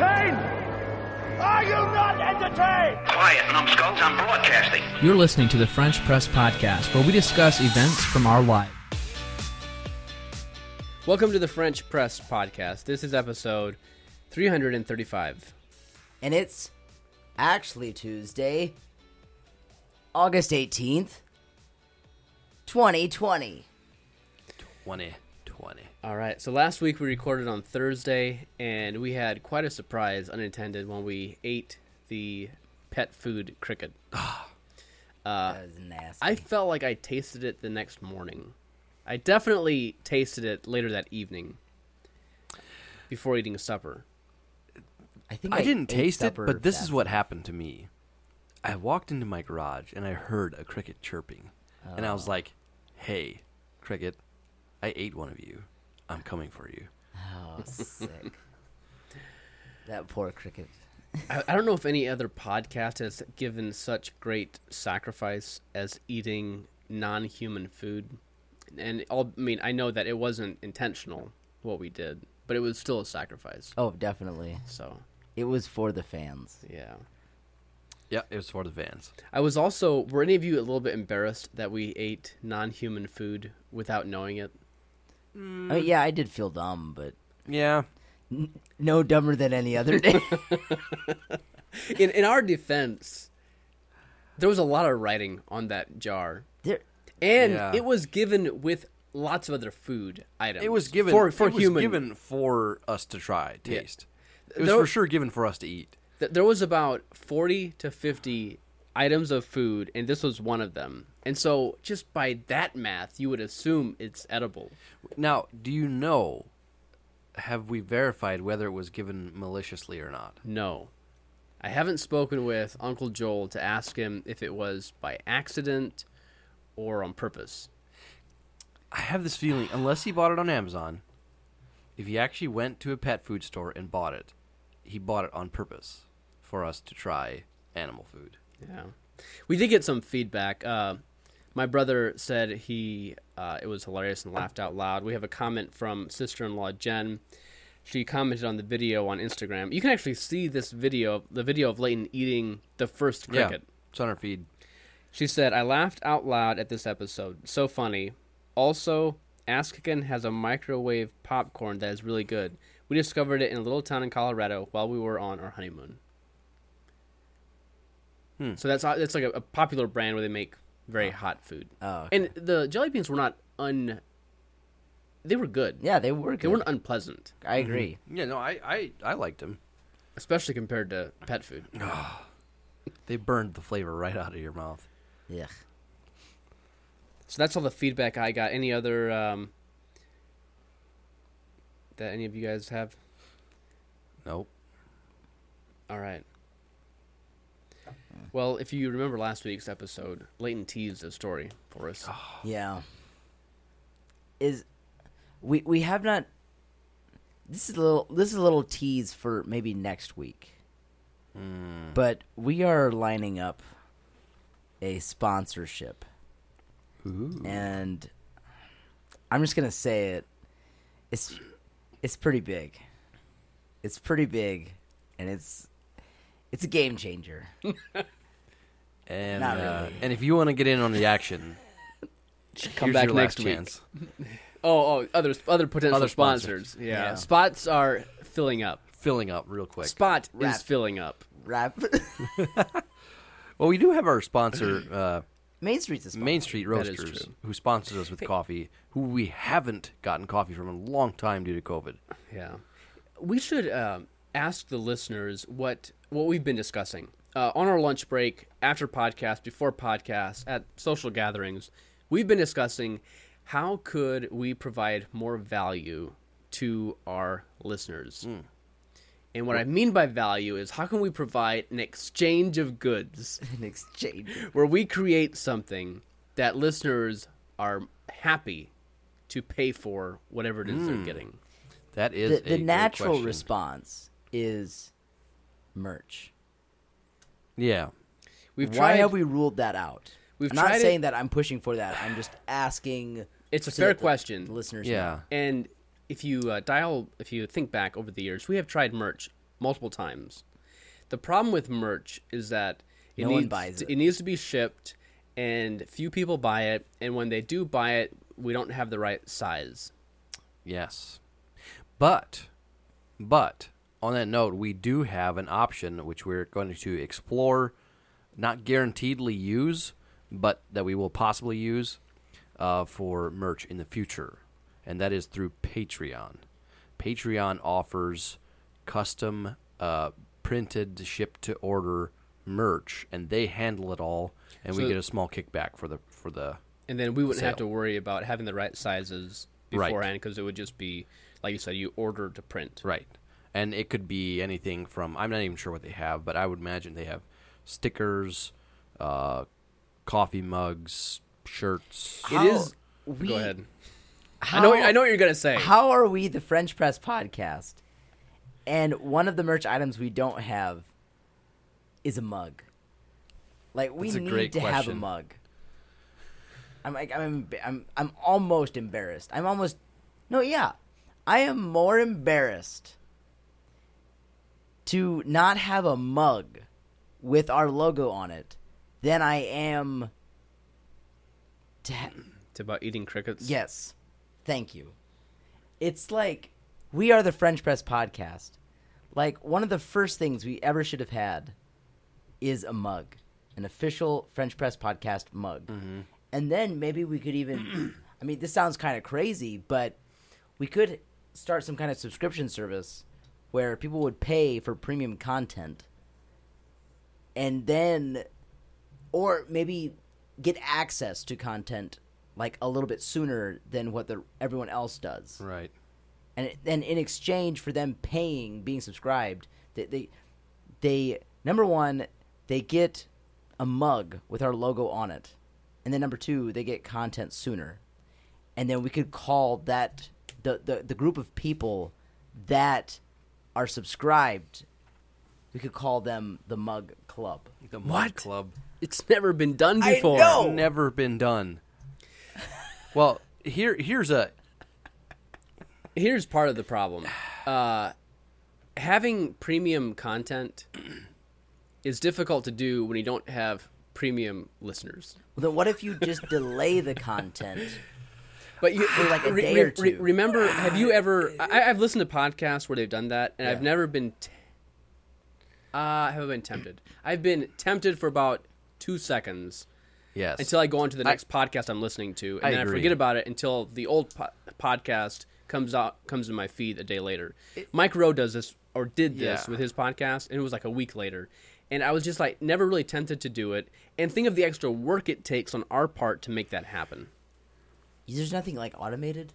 entertained? Are you not entertained? Quiet, numbskulls, I'm broadcasting. You're listening to the French Press Podcast, where we discuss events from our lives. Welcome to the French Press Podcast. This is episode 335. And it's actually Tuesday, August 18th, 2020. 2020. All right, so last week we recorded on Thursday, and we had quite a surprise unintended when we ate the pet food cricket. Uh, that was nasty. I felt like I tasted it the next morning. I definitely tasted it later that evening before eating supper. I think I didn't taste it, but this is what happened to me. I walked into my garage and I heard a cricket chirping. And I Oh. was like, hey, cricket, I ate one of you. I'm coming for you. Oh, sick. that poor cricket. I, I don't know if any other podcast has given such great sacrifice as eating non-human food, and all, I mean I know that it wasn't intentional what we did, but it was still a sacrifice. Oh, definitely. So It was for the fans. yeah, Yeah, it was for the fans. I was also. Were any of you a little bit embarrassed that we ate non-human food without knowing it? I mean, mm. yeah, I did feel dumb, but Yeah. no dumber than any other day. In in our defense, there was a lot of writing on that jar, There- and Yeah. it was given with lots of other food items. It was given for for it was human given for us to try, Yeah. taste. It was There- for sure given for us to eat. Th- there was about 40 to 50 items of food and this was one of them and so just by that math you would assume it's edible Now, do you know have we verified whether it was given maliciously or not? no i haven't spoken with uncle joel to ask him if it was by accident or on purpose I have this feeling, unless he bought it on Amazon, if he actually went to a pet food store and bought it, he bought it on purpose for us to try animal food. Yeah we did get some feedback uh, my brother said he uh, it was hilarious and laughed out loud we have a comment from sister-in-law jen she commented on the video on instagram you can actually see this video the video of leighton eating the first cricket Yeah, it's on our feed. She said, I laughed out loud at this episode. So funny. Also, Ass Kickin' has a microwave popcorn that is really good. We discovered it in a little town in Colorado while we were on our honeymoon. Hmm. So that's that's like a, a popular brand where they make very hot food. oh, okay. And the jelly beans were not un. They were good. yeah, they were They weren't unpleasant, I agree. Yeah, no, I, I, I liked them. especially compared to pet food. They burned the flavor right out of your mouth. Yeah. So that's all the feedback I got. Any other um, that any of you guys have? Nope. All right. Well, if you remember last week's episode, Leighton teased a story for us. Oh. Yeah. Is we we have not this is a little this is a little tease for maybe next week. Hmm. But we are lining up a sponsorship. And I'm just going to say it. It's it's pretty big. It's pretty big and it's it's a game changer. And Not uh, really. and if you want to get in on the action, Come here's back your next last week. chance. Oh, oh, other other potential Other sponsors. sponsors. Yeah. Yeah. spots are filling up. Filling up real quick. Spot Wrap. is filling up. Rap well, we do have our sponsor, uh, Main Street's a sponsor. Main Street That is Roasters, true. who sponsors us with coffee, who we haven't gotten coffee from in a long time due to COVID. Yeah, we should um, ask the listeners what what we've been discussing uh, on our lunch break, after podcast, before podcast, at social gatherings. We've been discussing how could we provide more value to our listeners. And what I mean by value is how can we provide an exchange of goods an exchange. where we create something that listeners are happy to pay for whatever it is they're getting. That is The, a the natural question. response is merch. Yeah, We've Why tried have we ruled that out? We've I'm not tried it- saying that I'm pushing for that. I'm just asking. It's a fair the- question. the listeners, yeah. know. And if you uh, dial, if you think back over the years, we have tried merch multiple times. The problem with merch is that it No one needs buys to, it. needs to be shipped, and few people buy it. And when they do buy it, we don't have the right size. Yes. But, but on that note, we do have an option which we're going to explore, not guaranteedly use, but that we will possibly use uh, for merch in the future, and that is through Patreon. Patreon offers custom uh, printed, shipped to order merch, and they handle it all, and we get a small kickback for the for the And then we wouldn't have to worry about having the right sizes beforehand because it would just be, like you said, you order to print. Right. And it could be anything from I'm not even sure what they have, but I would imagine they have stickers, uh, coffee mugs, shirts. It is. we, Go ahead. How, I know. I know what you're gonna say. How are we the French Press podcast? And one of the merch items we don't have is a mug. Like we That's a need great to have a mug. I'm like I'm I'm I'm almost embarrassed. I'm almost no, yeah. I am more embarrassed to not have a mug with our logo on it than I am to ha- It's about eating crickets. Yes. Thank you. It's like we are the French Press podcast. Like one of the first things we ever should have had is a mug, an official French Press podcast mug. Mm-hmm. And then maybe we could even I mean this sounds kind of crazy, but we could start some kind of subscription service where people would pay for premium content and then or maybe get access to content like a little bit sooner than what the everyone else does. Right. and then in exchange for them paying being subscribed they, they they number one they get a mug with our logo on it. And then number two they get content sooner. And then we could call that the the, the group of people that are subscribed we could call them the mug club The Mug What? Club. It's never been done I before. know. Never been done. Well, here here's a Here's part of the problem. Uh, having premium content is difficult to do when you don't have premium listeners. well, then what if you just delay the content But you, For like a day or two. remember, have you ever? I, I've listened to podcasts where they've done that, and I've never been. T- uh, haven't been tempted? I've been tempted for about two seconds yes. until I go on to the I- next podcast I'm listening to, and I then agree. I forget about it until the old po- podcast comes out comes in my feed a day later. Mike Rowe does this or did this Yeah. with his podcast, and it was like a week later. And I was just like never really tempted to do it, and think of the extra work it takes on our part to make that happen. There's nothing like automated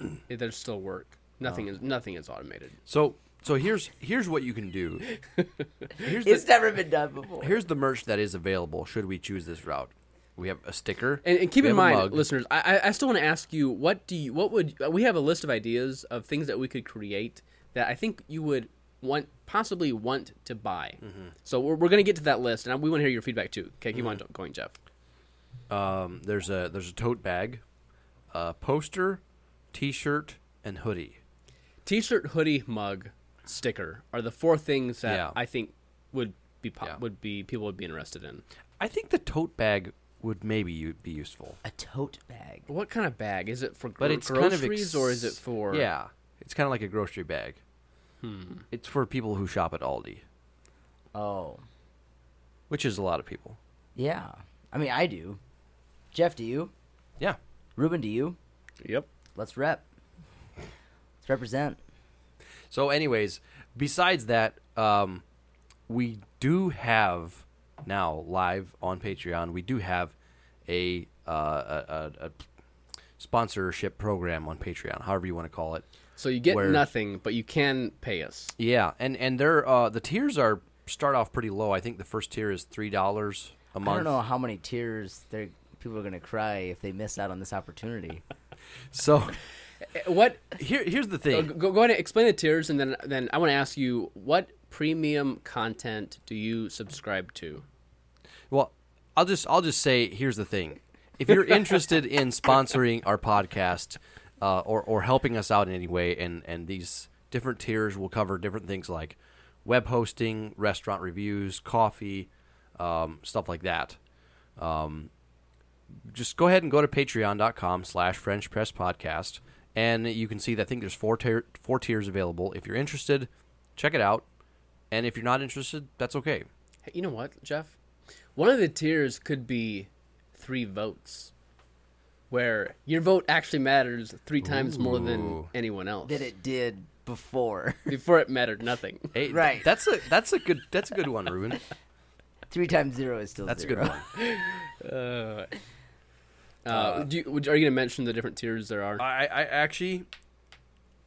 It- There's still work. Nothing is nothing is automated. so so here's here's what you can do. Here's it's the, never been done before here's the merch that is available should we choose this route. We have a sticker. And, and keep we in have a mind, mug. listeners, I, I- I still want to ask you, what do you, what would we have a list of ideas of things that we could create that I think you would want, possibly want to buy. Mm-hmm. So we're, we're going to get to that list, and we want to hear your feedback too. Okay, keep on going, Jeff. Um, there's a there's a tote bag, a poster, T-shirt, and hoodie. T-shirt, hoodie, mug, sticker are the four things that Yeah. I think would be po- Yeah. would be people would be interested in. I think the tote bag would maybe be useful, a tote bag What kind of bag is it for? but it's groceries kind of ex- or is it for? Yeah, it's kind of like a grocery bag. Hmm. It's for people who shop at Aldi, oh which is a lot of people. yeah i mean i do jeff do you Yeah. Ruben do you Yep. let's rep let's represent So, anyways, besides that, um, we do have now live on Patreon. We do have a, uh, a, a, a sponsorship program on Patreon, however you want to call it. So you get Where- nothing, but you can pay us. Yeah, and and they're uh, the tiers are start off pretty low. I think the first tier is three dollars a month. I don't know how many tiers they're people are going to cry if they miss out on this opportunity So What here here's the thing. Go, go ahead and explain the tiers, and then then I want to ask you what premium content do you subscribe to? Well, I'll just I'll just say here's the thing. If you're interested in sponsoring our podcast uh, or or helping us out in any way, and and these different tiers will cover different things like web hosting, restaurant reviews, coffee, um, stuff like that. Um, just go ahead and go to patreon.com slash French Press Podcast, and you can see that I think there's four, tier, four tiers available. If you're interested, check it out. And if you're not interested, that's okay. Hey, you know what, Jeff? One of the tiers could be three votes, where your vote actually matters three times more than anyone else. That it did before. Before it mattered nothing. Hey, Right. That's a that's a good that's a good one, Ruben. Three times zero is still That's a good one. Uh, uh, do you, would- are you going to mention the different tiers there are? I, I actually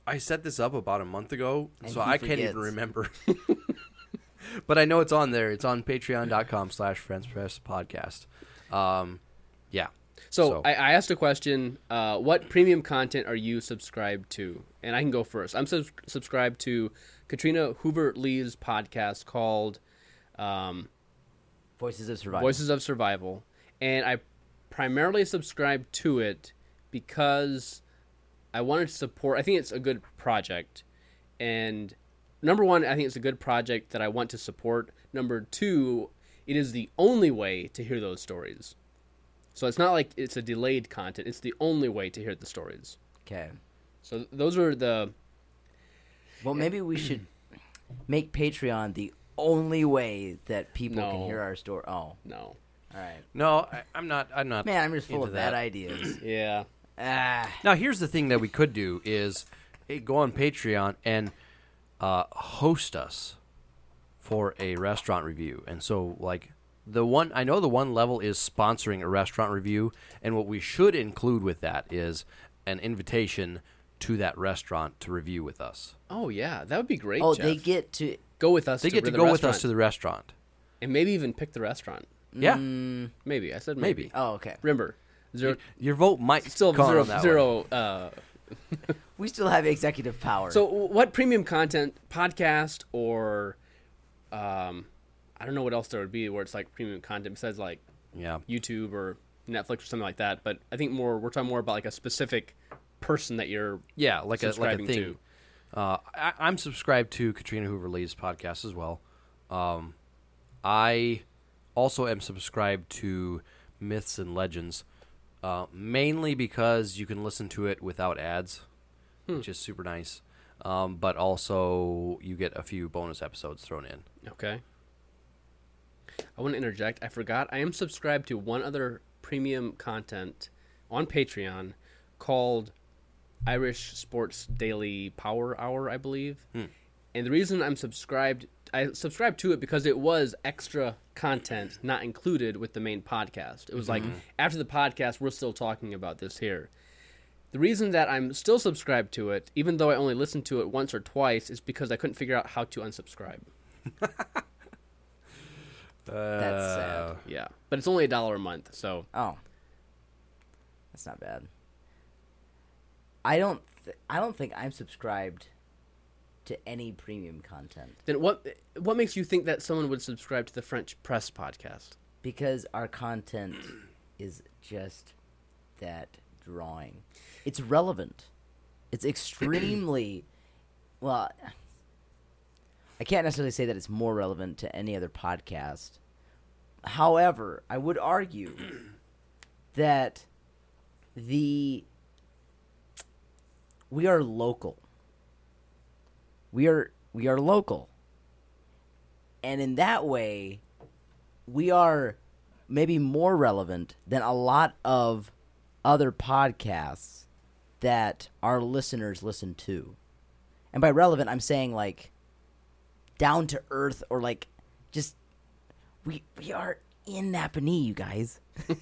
I set this up about a month ago, And so he I can't even remember. but I know it's on there. It's on patreon.com slash Friends Press Podcast. Um, yeah. So, So- I, I asked a question: uh, What premium content are you subscribed to? And I can go first. I'm sub- subscribed to Katrina Hoover Lee's podcast called um, Voices of Survival. Voices of Survival, and I primarily subscribe to it because I wanted to support. I think it's a good project, and number one, I think it's a good project that I want to support. Number two, it is the only way to hear those stories. So it's not like it's a delayed content; it's the only way to hear the stories. Okay. So those are the Well, maybe we should make Patreon the only way that people can hear our story. Oh, all no, right. No, I, I'm not. I'm not. Man, I'm just full into of bad that. ideas. yeah. ah, Now, here's the thing that we could do is hey, go on Patreon and uh, host us for a restaurant review. And so, like, the one I know the one level is sponsoring a restaurant review, and what we should include with that is an invitation to that restaurant to review with us. Oh yeah, that would be great. oh, Jeff. they get to. Go with us. They get to the go with us to the restaurant. and maybe even pick the restaurant. Yeah, Maybe I said maybe. maybe. Oh, okay. Remember, zero, Your vote might still count zero on that one. zero. Uh, We still have executive power. so, what premium content, podcast or, um, I don't know what else there would be where it's like premium content besides like Yeah. YouTube or Netflix or something like that. But I think more we're talking more about like a specific person that you're Yeah, like a like a thing. to. Uh, I, I'm subscribed to Katrina Hoover Lee's podcast as well. Um, I also am subscribed to Myths and Legends, uh, mainly because you can listen to it without ads, which is super nice. Um, but also you get a few bonus episodes thrown in. Okay. I want to interject. I forgot. I am subscribed to one other premium content on Patreon called Irish Sports Daily Power Hour, I believe. Hmm. And the reason I'm subscribed, I subscribed to it because it was extra content not included with the main podcast. It was like mm-hmm. after the podcast, we're still talking about this here. The reason that I'm still subscribed to it, even though I only listened to it once or twice, is because I couldn't figure out how to unsubscribe. That's sad. Yeah, but it's only a dollar a month, so Oh, that's not bad. I don't. Th- I don't think I'm subscribed to any premium content then what? What makes you think that someone would subscribe to the French Press podcast? because our content is just that drawing. It's relevant. It's extremely well. I can't necessarily say that it's more relevant to any other podcast. However, I would argue that the we are local. We are we are local. And in that way, we are maybe more relevant than a lot of other podcasts that our listeners listen to. And by relevant, I'm saying like down to earth or like just we we are in Nappanee, you guys.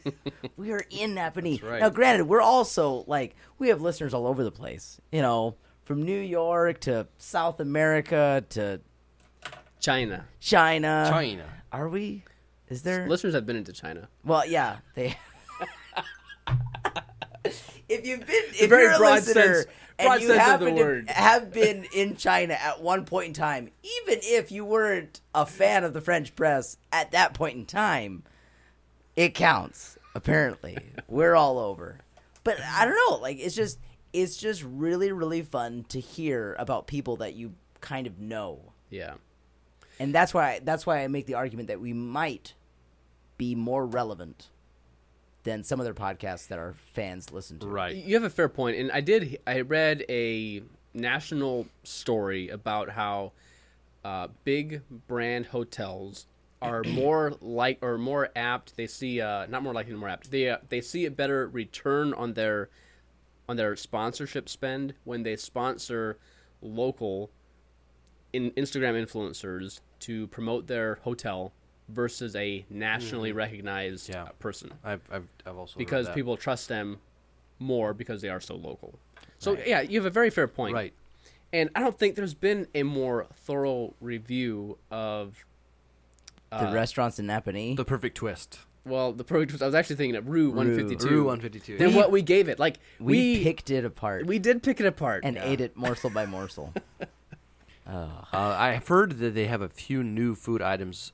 we are in Nappanee. right. Now, granted, we're also like we have listeners all over the place. You know, from New York to South America to China China. China. Are we? Is there? listeners have been into China. Well, yeah, they. if you've been, if very you're a broad listener sense- and you happen to have been in China at one point in time, even if you weren't a fan of the French press at that point in time, it counts. Apparently, we're all over. But I don't know. Like it's just, it's just really, really fun to hear about people that you kind of know. Yeah, and that's why that's why I make the argument that we might be more relevant than some other podcasts that our fans listen to. Right. You have a fair point, and I did. I read a national story about how uh, big brand hotels are more like or more apt. They see uh, not more likely, more apt. They uh, they see a better return on their on their sponsorship spend when they sponsor local in Instagram influencers to promote their hotel versus a nationally recognized Yeah. person I've I've, I've also heard because that. people trust them more because they are so local. So yeah, you have a very fair point. right. And I don't think there's been a more thorough review of The Uh, restaurants in Nappanee. The perfect twist. well, the perfect twist. I was actually thinking of Rue 152. Rue 152. Than what we gave it. Like we, we picked it apart we did pick it apart and Yeah. ate it morsel by morsel. Uh, I've heard that they have a few new food items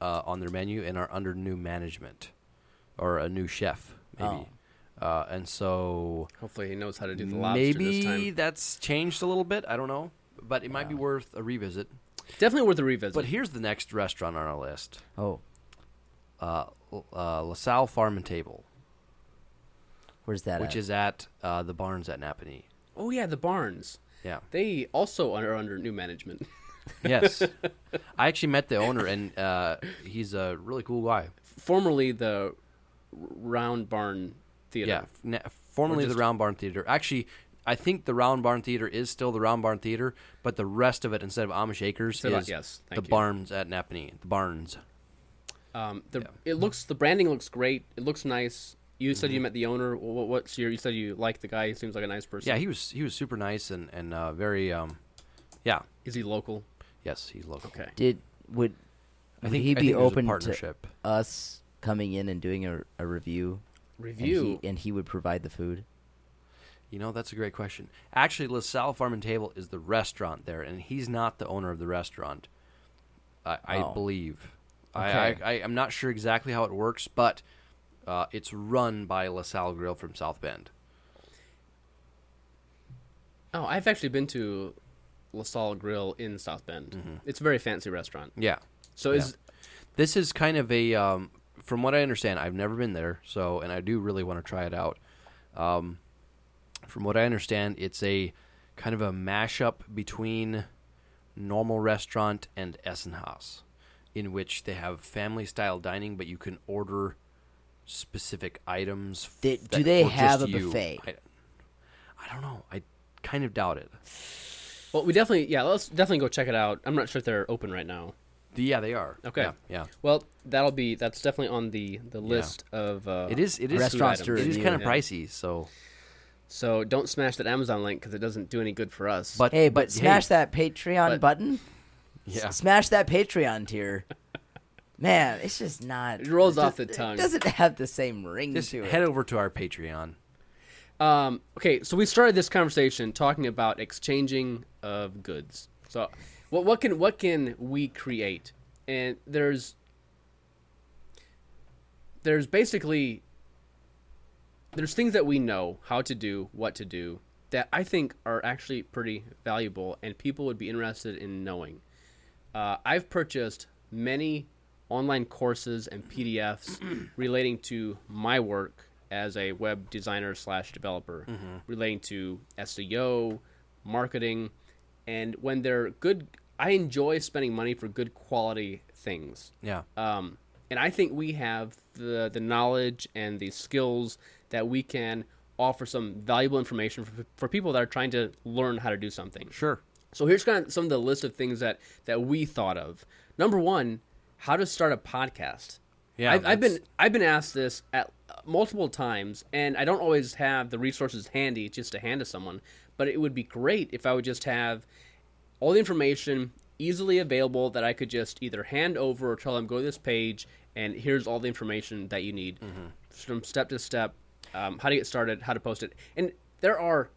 uh, on their menu and are under new management or a new chef, maybe. Uh, and so Hopefully, he knows how to do the lobster this maybe that's changed a little bit. I don't know, but it might be worth a revisit. Definitely worth a revisit. But here's the next restaurant on our list: Oh, uh, uh, LaSalle Farm and Table, where's that? which at? is at uh, the Barns at Nappanee. oh yeah, the Barns. Yeah. They also are under new management. Yes. I actually met the owner, and uh, he's a really cool guy. Formerly the Round Barn Theater. Yeah, formerly just- the Round Barn Theater. Actually, I think the Round Barn Theater is still the Round Barn Theater, but the rest of it, instead of Amish Acres, of- is yes, the you. Barns at Nappanee. The Barns. Um, the Yeah. it looks the branding looks great. It looks nice. You said Mm-hmm. you met the owner. What, what's your? You said you like the guy. He seems like a nice person. Yeah, he was he was super nice and and uh, very um, yeah. is he local? Yes, he's local. Okay. Did would I would think he I be think there's a open to partnership. us coming in and doing a, a review? And Review. he, and he would provide the food. You know, that's a great question. Actually, LaSalle Farm and Table is the restaurant there, and he's not the owner of the restaurant. I, I Oh. believe. Okay. I, I, I I'm not sure exactly how it works, but uh, it's run by LaSalle Grill from South Bend. oh, I've actually been to LaSalle Grill in South Bend. It's a very fancy restaurant. Yeah. So Yeah. is This is kind of a, um, from what I understand, I've never been there, so and I do really want to try it out. Um, from what I understand, it's a kind of a mashup between normal restaurant and Essenhaus, in which they have family style dining, but you can order specific items. f- They- that- do they have a you. buffet? I, I don't know. I kind of doubt it. Well, we definitely yeah. Let's definitely go check it out. I'm not sure if they're open right now. Yeah, they are. Okay. Yeah. yeah. Well, that'll be that's definitely on the the list of. Uh, It is. It is. Restaurants to It is kind of Yeah. pricey. So, So don't smash that Amazon link because it doesn't do any good for us. but Hey, but, smash that Patreon but- button. Yeah. S- Smash that Patreon tier. Man, it's just not. It rolls off does- the tongue. It doesn't have the same ring Just to it. head over to our Patreon. Um, okay, so we started this conversation talking about exchanging of goods. So, what what can what can we create? And there's there's basically there's things that we know how to do, what to do that I think are actually pretty valuable and people would be interested in knowing. Uh, I've purchased many online courses and PDFs relating to my work as a web designer slash developer, relating to SEO, marketing, and when they're good, I enjoy spending money for good quality things. Yeah. Um, and I think we have the the knowledge and the skills that we can offer some valuable information for, for people that are trying to learn how to do something. Sure. So here's kind of some of the list of things that that we thought of. Number one, how to start a podcast. Yeah, I've, I've been I've been asked this at multiple times, and I don't always have the resources handy just to hand to someone. But it would be great if I would just have all the information easily available that I could just either hand over or tell them go to this page and here's all the information that you need from step to step, um, how to get started, how to post it, and there are,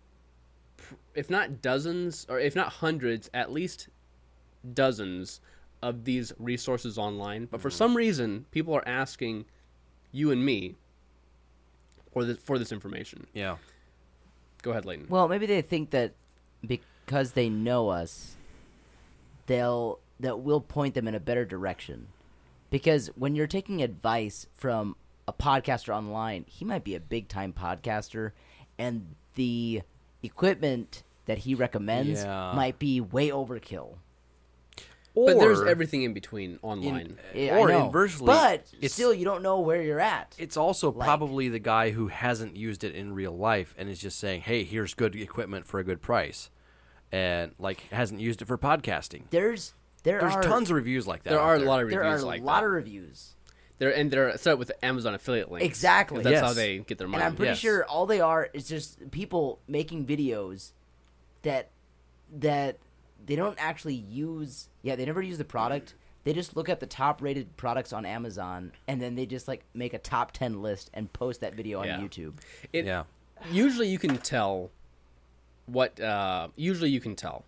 if not dozens or if not hundreds, at least dozens of these resources online. But for mm-hmm. some reason, people are asking you and me for this for this information. Yeah. Go ahead, Leighton. Well, maybe they think that because they know us, they'll that we'll point them in a better direction. Because when you're taking advice from a podcaster online, he might be a big time podcaster, and the equipment that he recommends Yeah. might be way overkill. But there's everything in between online. Yeah, Or I know. inversely, but it's- still, you don't know where you're at. It's also Like- probably the guy who hasn't used it in real life and is just saying, "Hey, here's good equipment for a good price," and like hasn't used it for podcasting. There's there There's are tons of reviews like that. there out are a lot of reviews. there reviews are like a lot that. of reviews. They're and they're set up with Amazon affiliate links. Exactly. 'cause That's Yes. how they get their money. And I'm pretty Yes. sure all they are is just people making videos that that they don't actually use. Yeah, they never use the product. They just look at the top rated products on Amazon and then they just like make a top 10 list and post that video on Yeah. YouTube. It, Yeah. Usually you can tell what. Uh, usually you can tell,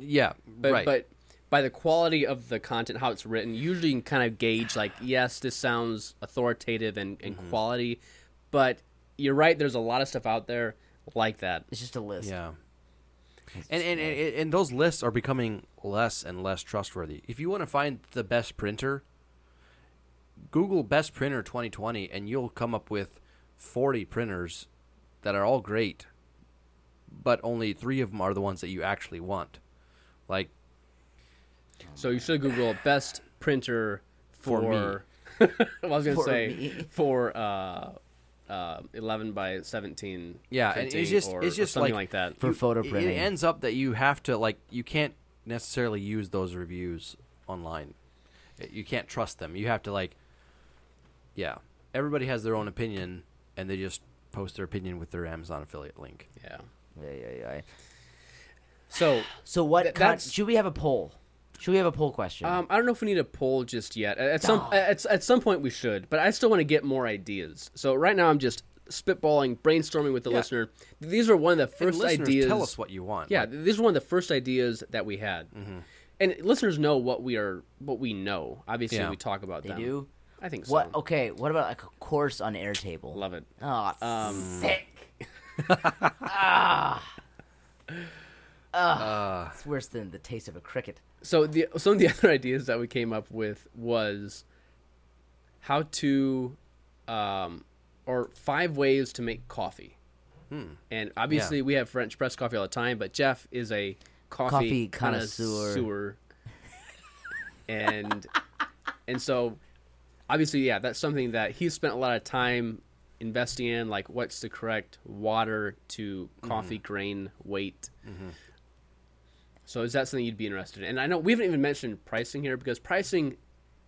Yeah, but right. but by the quality of the content, how it's written, usually you can kind of gauge like, yes, this sounds authoritative and, and Mm-hmm. quality, but you're right. There's a lot of stuff out there like that. It's just a list. Yeah. And, and, and and those lists are becoming less and less trustworthy. If you want to find the best printer, Google best printer 2020 and you'll come up with 40 printers that are all great, but only 3 of them are the ones that you actually want. Like So you should Google best printer For for. me. well, I was gonna say me. for uh, uh, 11 by 17. Yeah, and it's just or, it's just something like, like, that. For photo it- printing. It ends up that you have to like you can't necessarily use those reviews online. You can't trust them. You have to like yeah. Everybody has their own opinion and they just post their opinion with their Amazon affiliate link. Yeah. Yeah, yeah, yeah. So So what Th- con- should we have a poll? Should we have a poll question? um, I don't know if we need a poll just yet. At at some at, at some point we should, but I still want to get more ideas. So right now I'm just spitballing, brainstorming with the Yeah. listener. These are one of the first listeners, ideas. tell us what you want. Yeah, Like, Mm-hmm. these are one of the first ideas that we had, and listeners know what we are, what we know. Obviously, Yeah. we talk about they them. do. I think so. What? Okay. What about like a course on Airtable? Love it. Oh, Um, sick. ah. Ah. it's worse than the taste of a cricket. So the some of the other ideas that we came up with was how to, um, or five ways to make coffee. And obviously, we have French press coffee all the time, but Jeff is a coffee, Coffee connoisseur. connoisseur. and and so obviously, yeah, that's something that he's spent a lot of time investing in, like what's the correct water to coffee grain weight. So is that something you'd be interested in? And I know we haven't even mentioned pricing here because pricing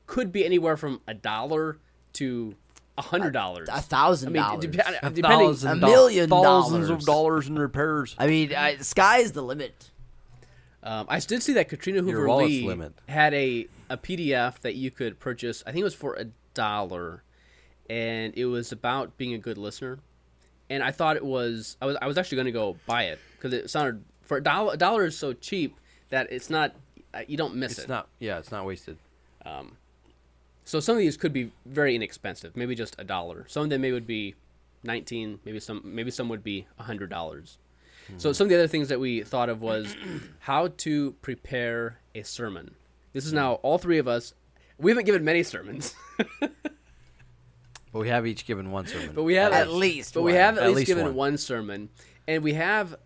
could be anywhere from a dollar to a hundred dollars. A thousand I dollars. mean, a depending. thousand A doll- million thousands dollars. of dollars in repairs. I mean, I, sky's the limit. Um, I did see that Katrina Hoover Lee limit. had a, a PDF that you could purchase. I think it was for a dollar, and it was about being a good listener. And I thought it was. I was. I was actually going to go buy it because it sounded for a dollar. A dollar is so cheap that it's not. uh, You don't miss It's it. not yeah, it's not wasted. Um, So some of these could be very inexpensive, maybe just a dollar. Some of them maybe would be nineteen, maybe some maybe some would be a hundred dollars. So some of the other things that we thought of was how to prepare a sermon. This is now all three of us. We haven't given many sermons, But we have each given one sermon. but we have At least But we have at, At least, least given one. one. sermon, and we have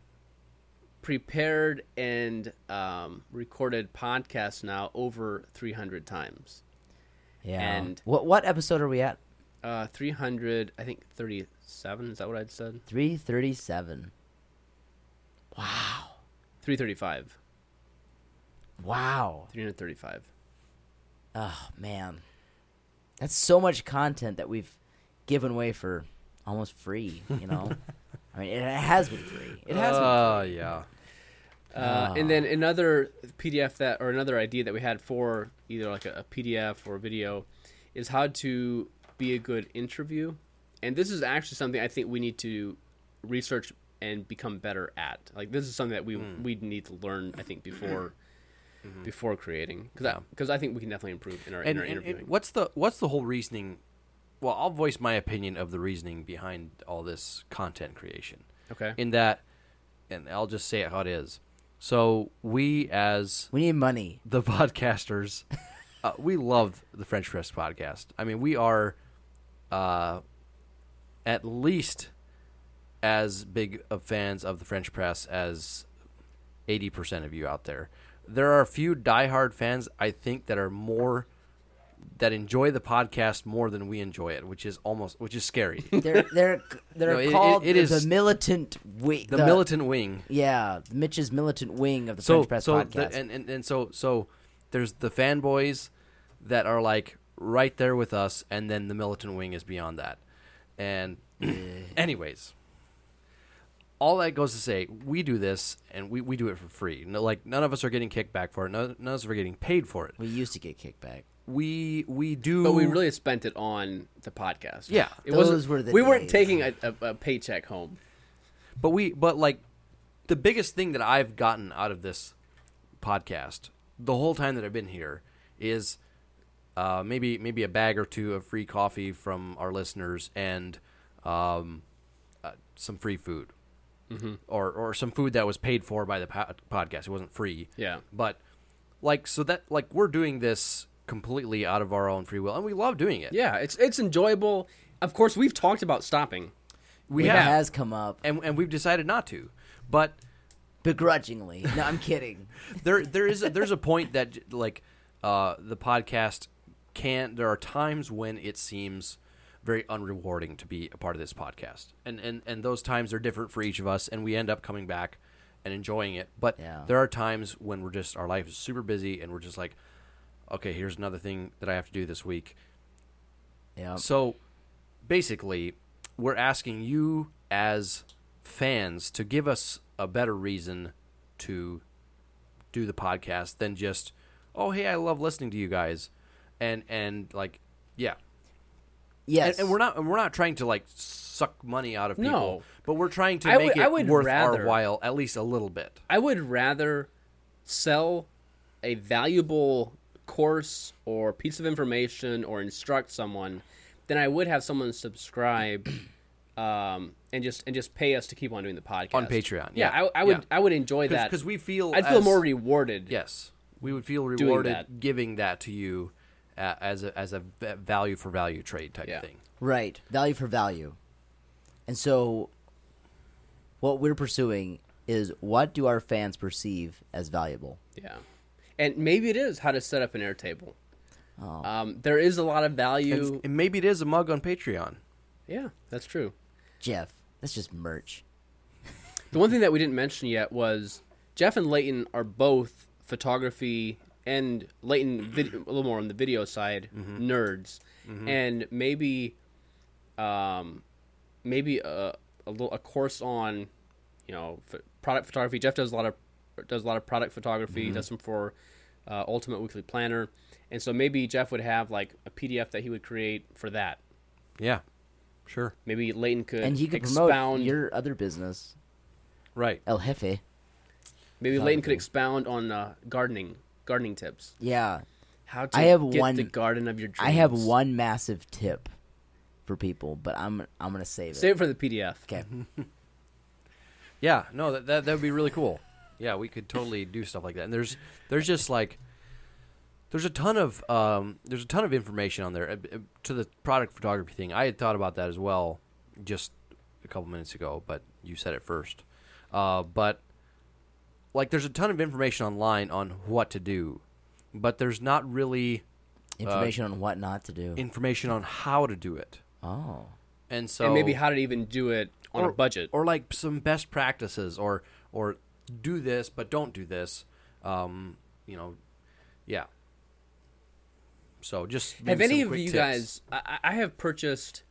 prepared and um, recorded podcasts now over three hundred times. Yeah. And- what what episode are we at? Uh, three hundred, I think thirty-seven. Is that what I'd said? 337. Wow. 335. Wow. 335. Oh man, that's so much content that we've given away for almost free. You know, I mean, it has been free. It has been. Uh, yeah. Uh, and then another PDF that, or another idea that we had for either like a, a PDF or a video, is how to be a good interview. And this is actually something I think we need to research and become better at. Like this is something that we we need to learn. I think before before creating, because I, 'cause I think we can definitely improve in our, in our and- and interviewing. what's the what's the whole reasoning? Well, I'll voice my opinion of the reasoning behind all this content creation. okay. In that, and I'll just say it how it is. So we, as We need money. the podcasters, uh, we love the French Press podcast. I mean, we are uh, at least as big of fans of the French Press as eighty percent of you out there. There are a few diehard fans, I think, that are more that enjoy the podcast more than we enjoy it, which is almost which is scary. They're they're they're No, it- it- called it the, is- the militant wing. the militant wing. Yeah, Mitch's militant wing of the so French Press so podcast. the, and, and and so so there's the fanboys that are like right there with us and then the militant wing is beyond that and eh. anyways all that goes to say we do this and we, we do it for free no, like none of us are getting kicked back for it none, none of us are getting paid for it we used to get kickback. We we do But we really spent it on the podcast. Yeah. it wasn't. were the we weren't taking a, a, a paycheck home. But we, but like, the biggest thing that I've gotten out of this podcast the whole time that I've been here is uh, maybe maybe a bag or two of free coffee from our listeners and um, uh, some free food, mm-hmm. or or some food that was paid for by the po- podcast. It wasn't free. Yeah. but like so that like we're doing this completely out of our own free will, and we love doing it. Yeah, it's it's enjoyable. Of course, we've talked about stopping. we it have, has come up and and we've decided not to, but. begrudgingly. No, I'm kidding. there there is a, there's a point that like uh, the podcast can there are times when it seems very unrewarding to be a part of this podcast and and and those times are different for each of us and we end up coming back and enjoying it but Yeah. there are times when we're just our life is super busy and we're just like okay here's another thing that i have to do this week Yeah. so basically, we're asking you as fans to give us a better reason to do the podcast than just, oh hey, I love listening to you guys, and and like yeah, yes. and, and we're not and we're not trying to like suck money out of people, No. but we're trying to I make would- it I would worth rather- our while at least a little bit. I would rather sell a valuable course or piece of information or instruct someone then I would have someone subscribe um, and just and just pay us to keep on doing the podcast On Patreon, Yeah, yeah, I, I would yeah. I would enjoy that because we feel I'd feel as- more rewarded. Yes, we would feel rewarded that. giving that to you uh, as a as a v- value for value trade type Yeah. thing. Right. Value for value. And so what we're pursuing is what do our fans perceive as valuable? Yeah, and maybe it is how to set up an Airtable. Oh. Um, there is a lot of value. And, and maybe it is a mug on Patreon. yeah, that's true. Jeff, that's just merch. The one thing that we didn't mention yet was Jeff and Leighton are both photography and Leighton vid- a little more on the video side nerds, and maybe, um, maybe a a, little, a course on, you know, ph- product photography. Jeff does a lot of does a lot of product photography. Does some for uh, Ultimate Weekly Planner, and so maybe Jeff would have like a PDF that he would create for that. Yeah, sure. Maybe Leighton could And you could expound. promote your other business, Right. El Jefe. maybe Leighton could expound on uh, gardening gardening tips. Yeah. How to I have get one- the garden of your dreams. I have one massive tip for people, but I'm I'm going to save it. Save it for the PDF. Okay. Yeah. No, that that that would be really cool. Yeah, we could totally do stuff like that. And there's there's just like there's a ton of um there's a ton of information on there Uh, uh, to the product photography thing. I had thought about that as well just a couple minutes ago, but you said it first. Uh, but like there's a ton of information online on what to do, but there's not really Information on what not to do. information on how to do it. oh. And so and maybe how to even do it on or, a budget. or like some best practices, or or do this but don't do this. Um, you know, yeah. So just have any some of quick you tips. guys? I, I have purchased.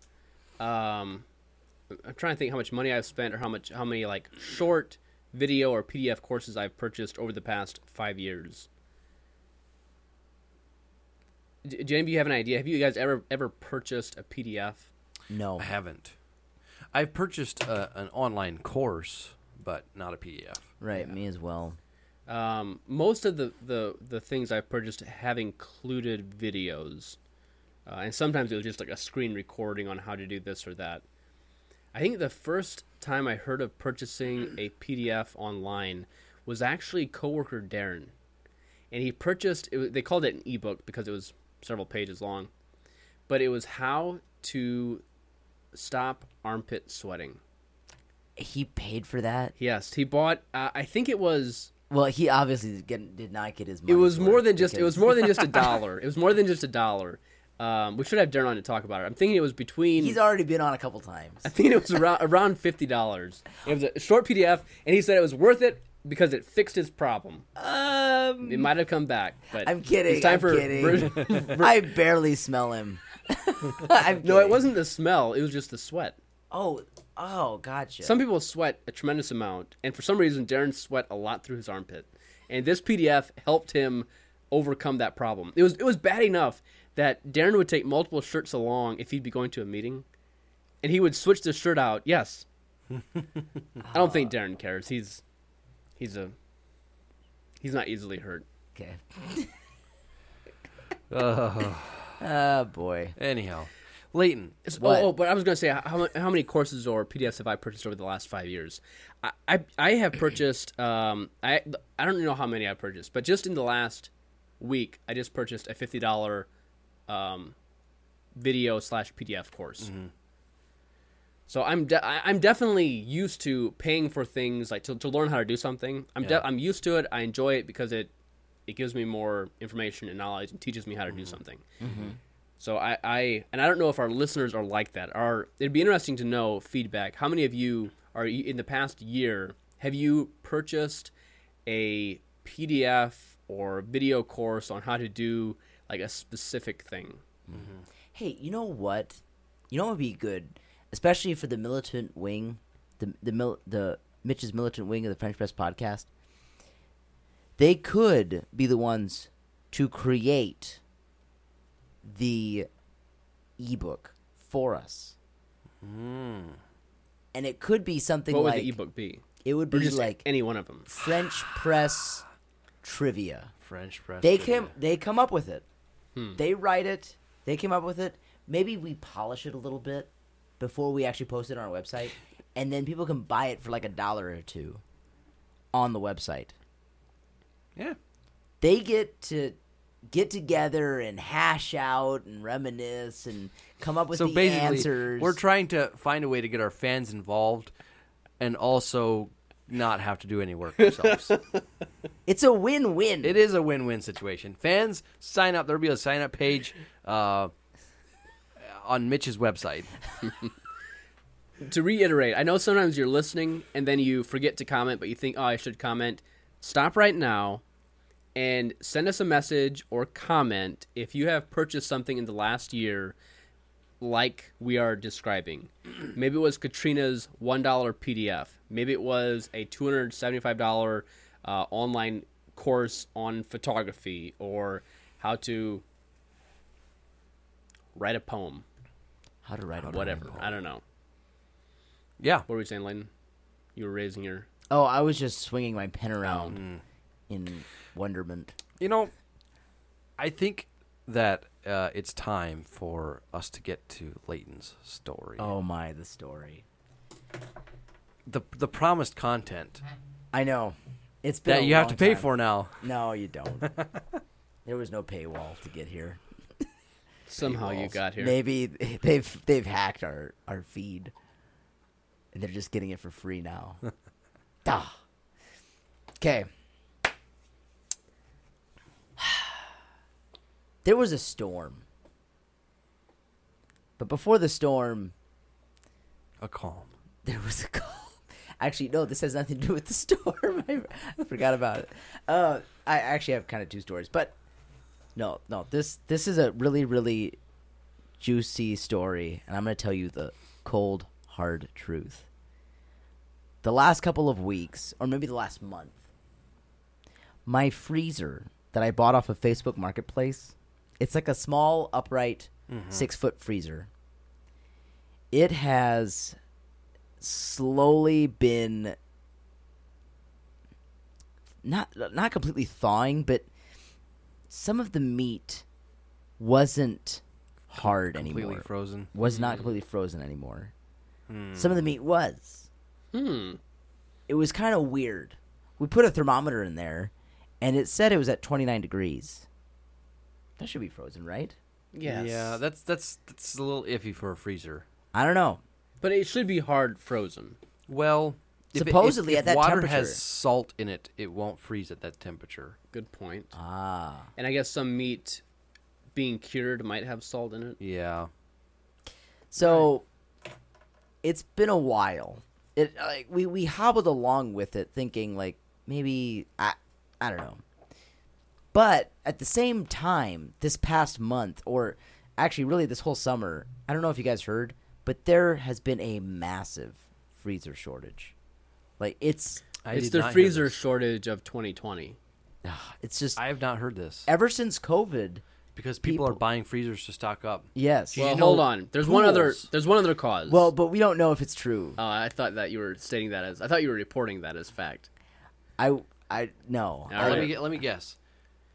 Um, I'm trying to think how much money I've spent or how much how many like short video or PDF courses I've purchased over the past five years. Do, do any of you have an idea? Have you guys ever ever purchased a PDF? No. I haven't. I've purchased uh, an online course, but not a PDF. Right, me as well. Um, most of the, the, the things I've purchased have included videos. Uh, and sometimes it was just like a screen recording on how to do this or that. I think the first time I heard of purchasing a PDF online was actually coworker Darren, and he purchased. It, was- they called it an ebook because it was several pages long, but it was how to stop armpit sweating. He paid for that. Yes, he bought. Uh, I think it was. Well, he obviously did not get his money. It was more than just. It was more than just a dollar. It was more than just a dollar. Um, we should have Darren on to talk about it. I'm thinking it was between. He's already been on a couple times. I think it was around around fifty dollars. It was a short PDF, and he said it was worth it because it fixed his problem. Um, It might have come back, but I'm kidding. It's time I'm for kidding. version- I barely smell him. I'm no, it wasn't the smell. It was just the sweat. Oh, oh, gotcha. Some people sweat a tremendous amount, and for some reason, Darren sweat a lot through his armpit, and this PDF helped him overcome that problem. It was it was bad enough that Darren would take multiple shirts along if he'd be going to a meeting, and he would switch the shirt out. Yes, I don't think Darren cares. He's he's a he's not easily hurt. okay. Uh, Oh boy. anyhow, Leighton. What? Oh, oh, but I was going to say, how, how many courses or PDFs have I purchased over the last five years? I, I, I have purchased, um, I, I don't know how many I've purchased, but just in the last week, I just purchased a $50 um, video slash PDF course. So I'm de- I- I'm definitely used to paying for things like to, to learn how to do something. I'm de- I'm used to it. I enjoy it because it it gives me more information and knowledge and teaches me how to do something. So I, I and I don't know if our listeners are like that. Are it'd be interesting to know feedback. How many of you are in the past year have you purchased a PDF or video course on how to do like a specific thing? Mm-hmm. Hey, you know what? You know what would be good, especially for the militant wing, the the mil, the Mitch's militant wing of the French Press podcast. They could be the ones to create the ebook for us, and it could be something What would like the ebook be? it would be just like any one of them? French press trivia. French press. They trivia. come they come up with it. Hmm. They write it. They came up with it. Maybe we polish it a little bit before we actually post it on our website, and then people can buy it for like a dollar or two on the website. Yeah. They get to get together and hash out and reminisce and come up with so the basically, answers. we're trying to find a way to get our fans involved, and also not have to do any work ourselves. it's a win-win. it is a win-win situation. Fans sign up. There'll be a sign-up page uh, on Mitch's website. to reiterate, I know sometimes you're listening and then you forget to comment, but you think, oh, I should comment. Stop right now and send us a message or comment if you have purchased something in the last year like we are describing. Maybe it was Katrina's $1 PDF. Maybe it was a $275 uh, online course on photography or how to write a poem. How to write a Whatever. I don't know. Yeah. What were we saying, Leighton? You were raising your. Oh, I was just swinging my pen around Mm. in wonderment. You know, I think that uh, it's time for us to get to Leighton's story. Oh my, the story. The the promised content I know. It's been that a you have long to pay time. for now. No, you don't. there was no paywall to get here. Somehow you got here. Maybe they've they've hacked our our feed, and they're just getting it for free now. Duh. Okay. There was a storm, but before the storm, A calm. there was a calm. Actually, no, this has nothing to do with the storm. I, I forgot about it. Uh, I actually have kind of two stories, but no, no, this this is a really really juicy story, and I'm going to tell you the cold hard truth. The last couple of weeks, or maybe the last month, my freezer that I bought off of Facebook Marketplace, it's like a small upright mm-hmm. six foot freezer. It has slowly been not not completely thawing, but some of the meat wasn't hard Completely anymore. frozen. was not mm-hmm. completely frozen anymore. Hmm. Some of the meat was. Hmm. It was kind of weird. we put a thermometer in there, and it said it was at 29 degrees. That should be frozen, right? Yes. Yeah, that's that's that's a little iffy for a freezer. I don't know. but it should be hard frozen. Well, if it- if- Supposedly if at that water temperature. has salt in it, it won't freeze at that temperature. Good point. Ah. And I guess some meat being cured might have salt in it. Yeah. So it's been a while. It like we we hobbled along with it, thinking like maybe I I don't know. But at the same time, this past month, or actually really this whole summer, I don't know if you guys heard, but there has been a massive freezer shortage. Like it's I it's the freezer shortage of 2020. it's just I have not heard this ever since COVID. because people, are buying freezers to stock up. Yes. Do you Well, know hold on. There's one other. There's one other cause. well, but we don't know if it's true. uh, I thought that you were stating that as. I thought you were reporting that as fact. I I no. All Oh, let me let me guess.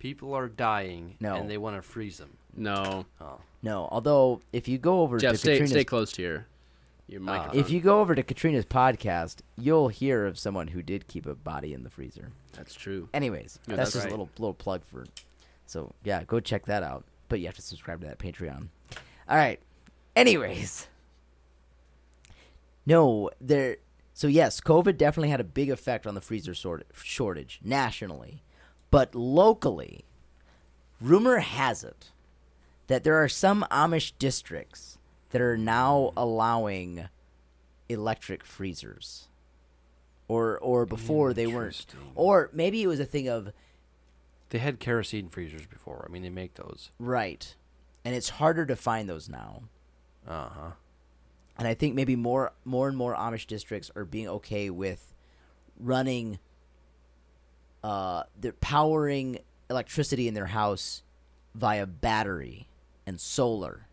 People are dying No. and they want to freeze them. No, Oh. No, although if you go over Jeff, to stay Katrina's stay close to your your uh, microphone. If you go over to Katrina's podcast, you'll hear of someone who did keep a body in the freezer. that's true. Anyways, Yeah, that's, that's just right. a little little plug for. So yeah, go check that out. But you have to subscribe to that Patreon. All right. Anyways, no, there. So yes, COVID definitely had a big effect on the freezer sort shortage nationally, but locally, rumor has it that there are some Amish districts that are now allowing electric freezers. Or or before they weren't. Or maybe it was a thing of They had kerosene freezers before. I mean, they make those. right. And it's harder to find those now. Uh huh. And I think maybe more more and more Amish districts are being okay with running uh they're powering electricity in their house via battery and solar.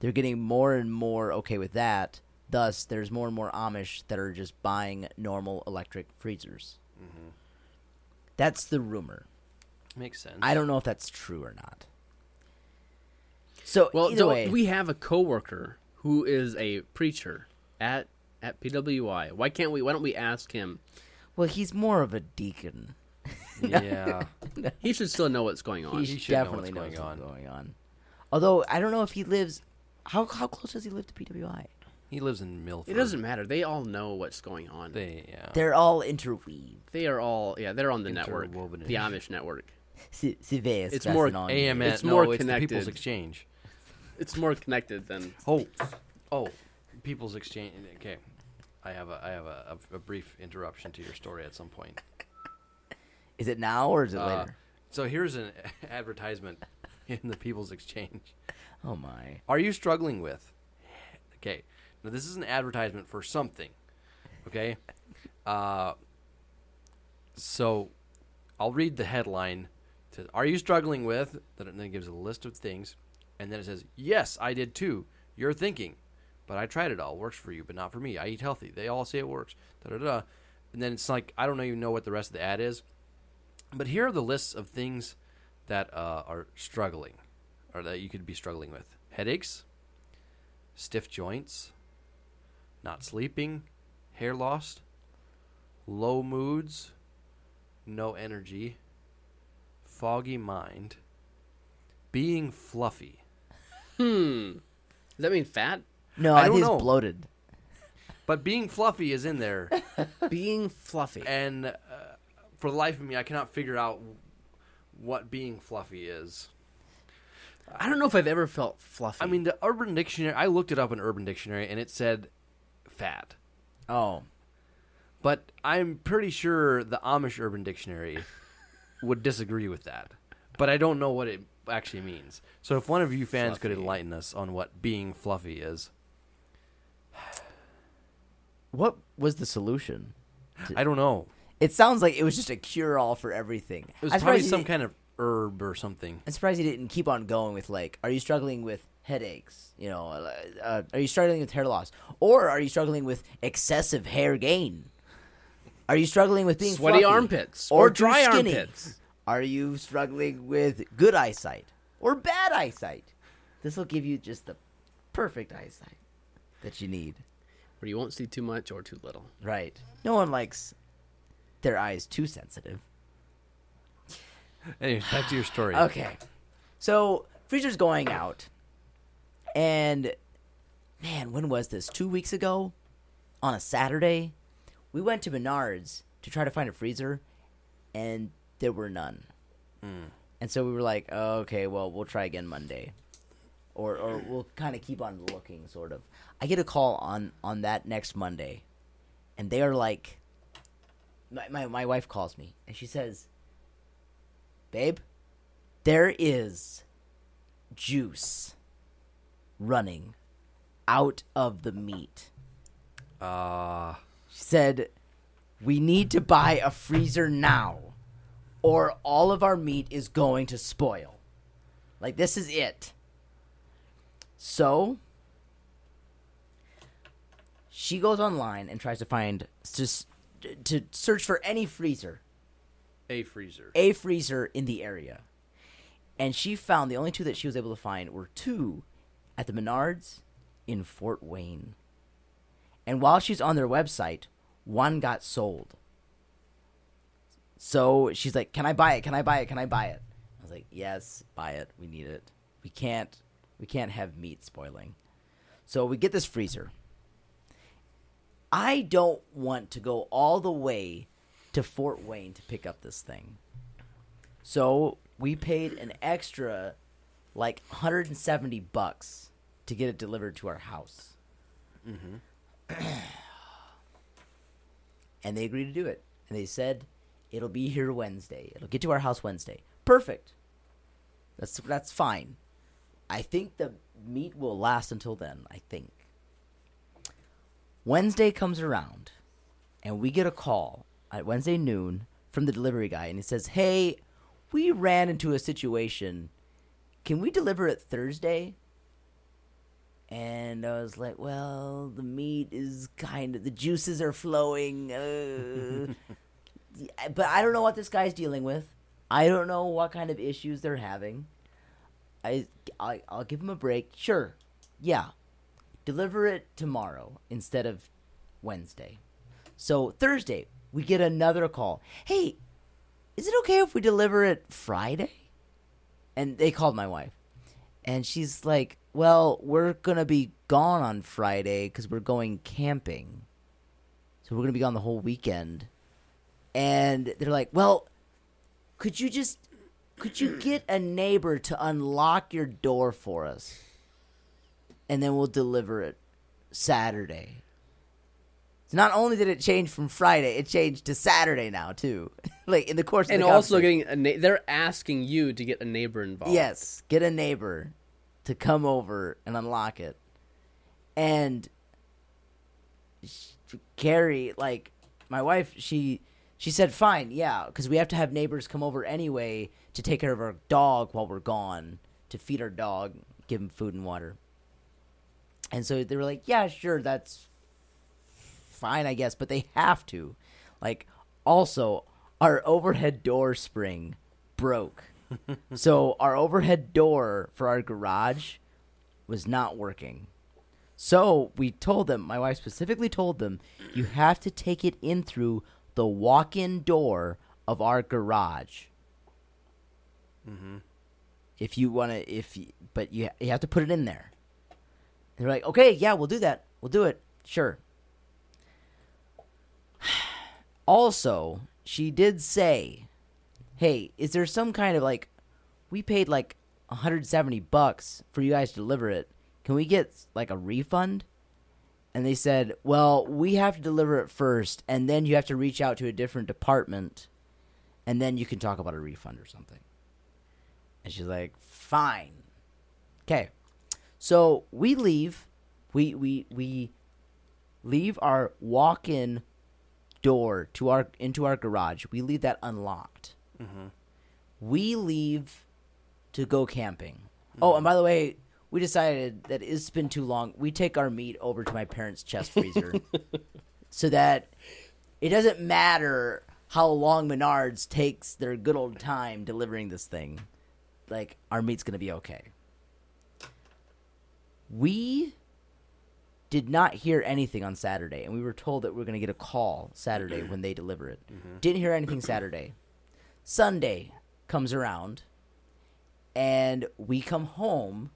They're getting more and more okay with that. Thus, there's more and more Amish that are just buying normal electric freezers. That's the rumor. Makes sense. I don't know if that's true or not. So Well, either way, we have a coworker who is a preacher at at PWI. Why can't we? Why don't we ask him? well, he's more of a deacon. Yeah. He should still know what's going on. He, should know definitely what's knows going what's on. going on. Although I don't know if he lives. How how close does he live to PWI? he lives in Milford. It doesn't matter. They all know what's going on. They, yeah. They're all interweaved. They are all yeah. They're on the network, the Amish network. Si It's more AMN. It's no, more it's the People's. Exchange. It's more connected than Oh, oh, People's Exchange. Okay, I have a I have a, a, a brief interruption to your story at some point. Is it now or is it Uh, later? so here's an advertisement in the People's Exchange. Oh my! Are you struggling with? Okay, now this is an advertisement for something. Okay, uh, so I'll read the headline. It says, "Are you struggling with?" Then it then gives a list of things, and then it says, "Yes, I did too." You're thinking, but I tried it all. Works for you, but not for me. I eat healthy. They all say it works. Da da da. And then it's like I don't even know what the rest of the ad is, but here are the lists of things that uh, are struggling, or that you could be struggling with: headaches, stiff joints, not sleeping, hair loss, low moods, no energy, foggy mind, being fluffy. hmm. Does that mean fat? No, I I, don't think know. it's bloated. But being fluffy is in there, Being fluffy. and uh, for the life of me, I cannot figure out what being fluffy is. I don't know if I've ever felt fluffy. I mean, the Urban Dictionary. I looked it up in Urban Dictionary, and it said fat. Oh, But I'm pretty sure the Amish Urban Dictionary would disagree with that. But I don't know what it actually means. So if one of you fans could enlighten us on what being fluffy is, what was the solution? I don't know. It sounds like it was just a cure-all for everything. It was I'm probably surprised he some didn't- kind of herb or something. I'm surprised he didn't keep on going with like, are you struggling with headaches? You know, uh, uh, are you struggling with hair loss, or are you struggling with excessive hair gain? Are you struggling with being Sweaty fluffy? armpits or, or too dry skinny? armpits? Are you struggling with good eyesight or bad eyesight? This will give you just the perfect eyesight that you need. Where you won't see too much or too little. Right. No one likes their eyes too sensitive. Anyways, back to your story. Okay. So freezer's going out, and man, when was this? Two weeks ago, on a Saturday, we went to Menards to try to find a freezer, and there were none. Hmm. And so we were like, oh, okay, well, we'll try again Monday, or or we'll kind of keep on looking, sort of. I get a call on on that next Monday, and they are like, my my, my wife calls me and she says, babe, there is juice running out of the meat. Uh, She said, We need to buy a freezer now, or all of our meat is going to spoil. Like, this is it. So, she goes online and tries to find, s- to search for any freezer a freezer. a freezer in the area. And she found the only two that she was able to find were two at the Menards in Fort Wayne. And while she's on their website, one got sold. So she's like, "Can I buy it? Can I buy it? Can I buy it?" I was like, "Yes, buy it. We need it. We can't we can't have meat spoiling." So we get this freezer. I don't want to go all the way to Fort Wayne to pick up this thing. So we paid an extra like 170 bucks to get it delivered to our house. Mm-hmm. and they agreed to do it. And they said it'll be here Wednesday. It'll get to our house Wednesday. Perfect. That's that's fine. I think the meat will last until then, I think. Wednesday comes around and we get a call at Wednesday noon from the delivery guy, and he says, "Hey, we ran into a situation. Can we deliver it Thursday?" And I was like, "Well, the meat is kind of the juices are flowing, uh, but I don't know what this guy's dealing with. I don't know what kind of issues they're having. I, I I'll give him a break. Sure, yeah, deliver it tomorrow instead of Wednesday." So Thursday, we get another call. Hey, is it okay if we deliver it Friday? And they called my wife. And she's like, Well, we're going to be gone on Friday because we're going camping. So we're going to be gone the whole weekend. And they're like, Well, could you just. Could you get a neighbor to unlock your door for us? And then we'll deliver it Saturday. So not only did it change from Friday, it changed to Saturday now too. like in the course of and the also getting a na- they're asking you to get a neighbor involved. Yes, get a neighbor to come over and unlock it. And Carrie, like my wife, she she said fine, yeah, because we have to have neighbors come over anyway to take care of our dog while we're gone, to feed our dog, give him food and water. And so they were like, yeah, sure, that's fine, I guess, but they have to. Like, also, our overhead door spring broke. so our overhead door for our garage was not working. So we told them, my wife specifically told them, you have to take it in through the walk in door of our garage. Mm-hmm. If you want to, if you, but you, you have to put it in there. They're like, okay, yeah, we'll do that. We'll do it. Sure. Also, she did say, "Hey, is there some kind of like we paid like 170 bucks for you guys to deliver it. Can we get like a refund?" And they said, "Well, we have to deliver it first and then you have to reach out to a different department and then you can talk about a refund or something." And she's like, "Fine." Okay. So, we leave. We we we leave our walk-in door to our into our garage. We leave that unlocked. Mm-hmm. We leave to go camping. Oh, and by the way, we decided that it's been too long. We take our meat over to my parents' chest freezer, so that it doesn't matter how long Menards takes their good old time delivering this thing. Like our meat's gonna be okay. We did not hear anything on Saturday, and we were told that we are going to get a call Saturday when they deliver it. Mm-hmm. Didn't hear anything Saturday. Sunday comes around, and we come home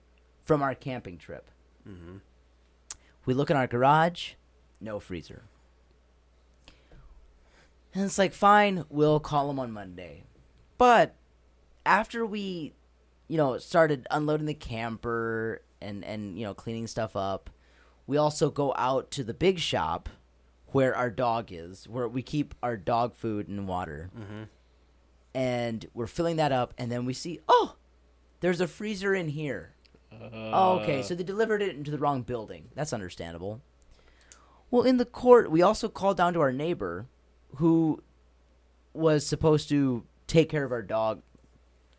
from our camping trip. Mm-hmm. We look in our garage, no freezer. And it's like, fine, we'll call them on Monday. But after we, you know, started unloading the camper and, and, you know, cleaning stuff up, we also go out to the big shop where our dog is, where we keep our dog food and water. Mm-hmm. And we're filling that up, and then we see, oh, there's a freezer in here. Uh. oh, okay. So they delivered it into the wrong building. That's understandable. Well, in the court, we also called down to our neighbor who was supposed to take care of our dog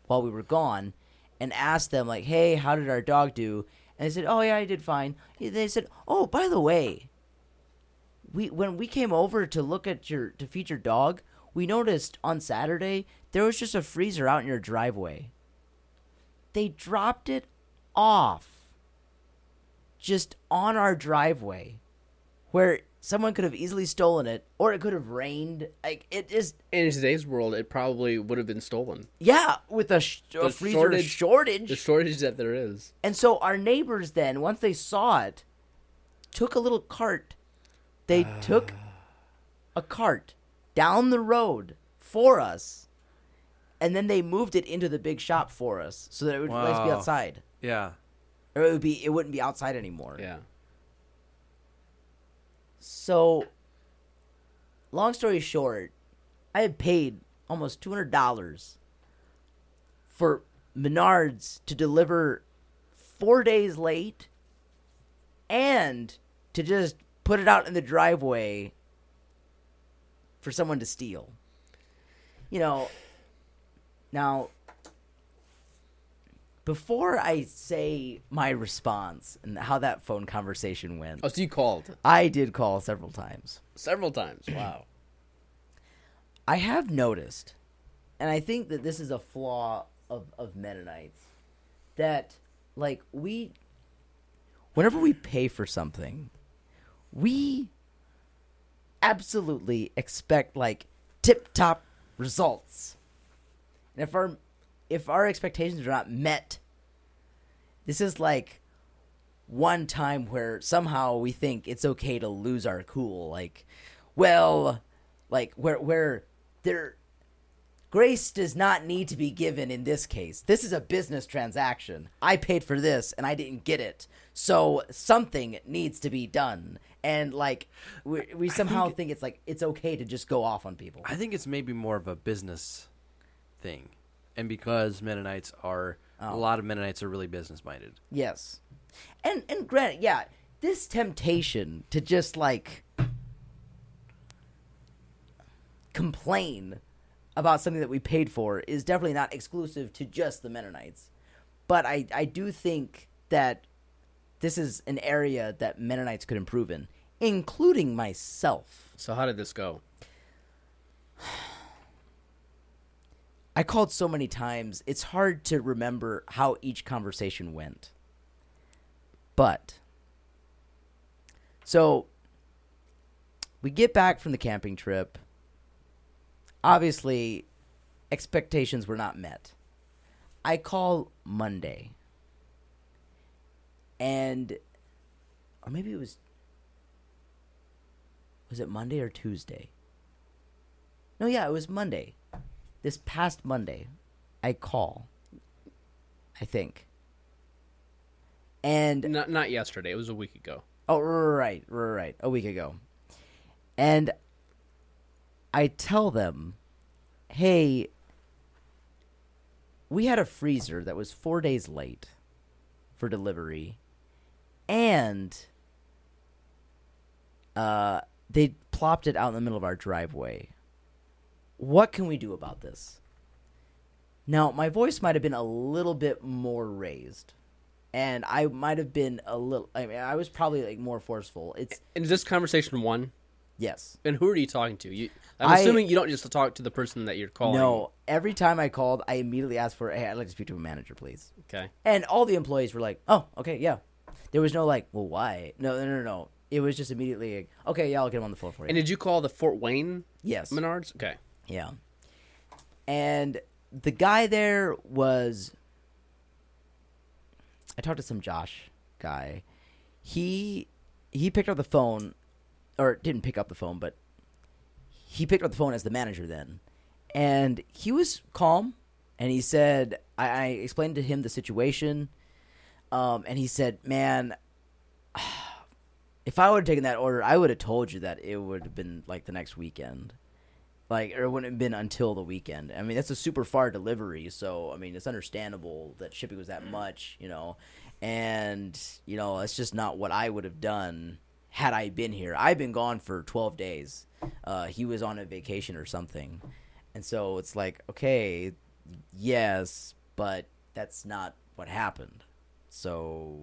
while we were gone and asked them, like, hey, how did our dog do? And they said, oh, yeah, I did fine. They said, oh, by the way, we when we came over to look at your to feed your dog, we noticed on Saturday there was just a freezer out in your driveway. They dropped it off just on our driveway where someone could have easily stolen it or it could have rained like it is. just In today's world, it probably would have been stolen. yeah with a, sh- a freezer shortage- shortage, The shortage that there is. and so our neighbors then once they saw it took a little cart they took a cart down the road for us and then they moved it into the big shop for us so that it would always be outside Yeah. or it would be it wouldn't be outside anymore Yeah. So, long story short, I had paid almost two hundred dollars for Menards to deliver four days late, and to just put it out in the driveway for someone to steal. You know, now before I say my response and how that phone conversation went, Oh, so you called I did call several times. several times. Wow. I have noticed, and I think that this is a flaw of, of Mennonites, that, like, we, whenever we pay for something, we absolutely expect, like, tip top results. And if our, if our expectations are not met, this is like one time where somehow we think it's okay to lose our cool. Like, well, like where where there grace does not need to be given in this case. This is a business transaction. I paid for this and I didn't get it. So something needs to be done. And like we, we somehow think, it's like it's okay to just go off on people. I think it's maybe more of a business thing. And because Mennonites are a Oh. lot of Mennonites are really business minded. Yes. And and granted, yeah, this temptation to just like complain about something that we paid for is definitely not exclusive to just the Mennonites. But I I do think that this is an area that Mennonites could improve in, including myself. So how did this go? I called so many times, it's hard to remember how each conversation went. But, so, we get back from the camping trip. Obviously, expectations were not met. I call Monday. And, or maybe it was, was it Monday or Tuesday? No, yeah, it was Monday this past Monday, I call. I think. And Not not yesterday. It was a week ago. oh right, right, right, a week ago. And I tell them, "Hey, we had a freezer that was 4 days late for delivery and uh they plopped it out in the middle of our driveway. What can we do about this? Now, my voice might have been a little bit more raised, and I might have been a little. I mean, I was probably like more forceful. It's And is this conversation one? yes. And who are you talking to? You, I'm I- assuming you don't just talk to the person that you're calling. No, every time I called, I immediately asked for, "Hey, I'd like to speak to a manager, please." Okay. And all the employees were like, "Oh, okay, yeah." There was no like, well, why? No, no, no, no. It was just immediately like, okay, yeah, I'll get him on the floor for you. And did you call the Fort Wayne yes, Menards? Okay. Yeah. And the guy there was. I talked to some Josh guy. He he picked up the phone, or didn't pick up the phone, but he picked up the phone as the manager then, and he was calm, and he said, I, I explained to him the situation, um, and he said, "Man, if I would have taken that order, I would have told you that it would have been like the next weekend." Like, or it wouldn't have been until the weekend. I mean, that's a super far delivery, so I mean, it's understandable that shipping was that much, you know. And you know, it's just not what I would have done had I been here. I've been gone for twelve days. Uh, he was on a vacation or something, and so it's like, okay, yes, but that's not what happened. So,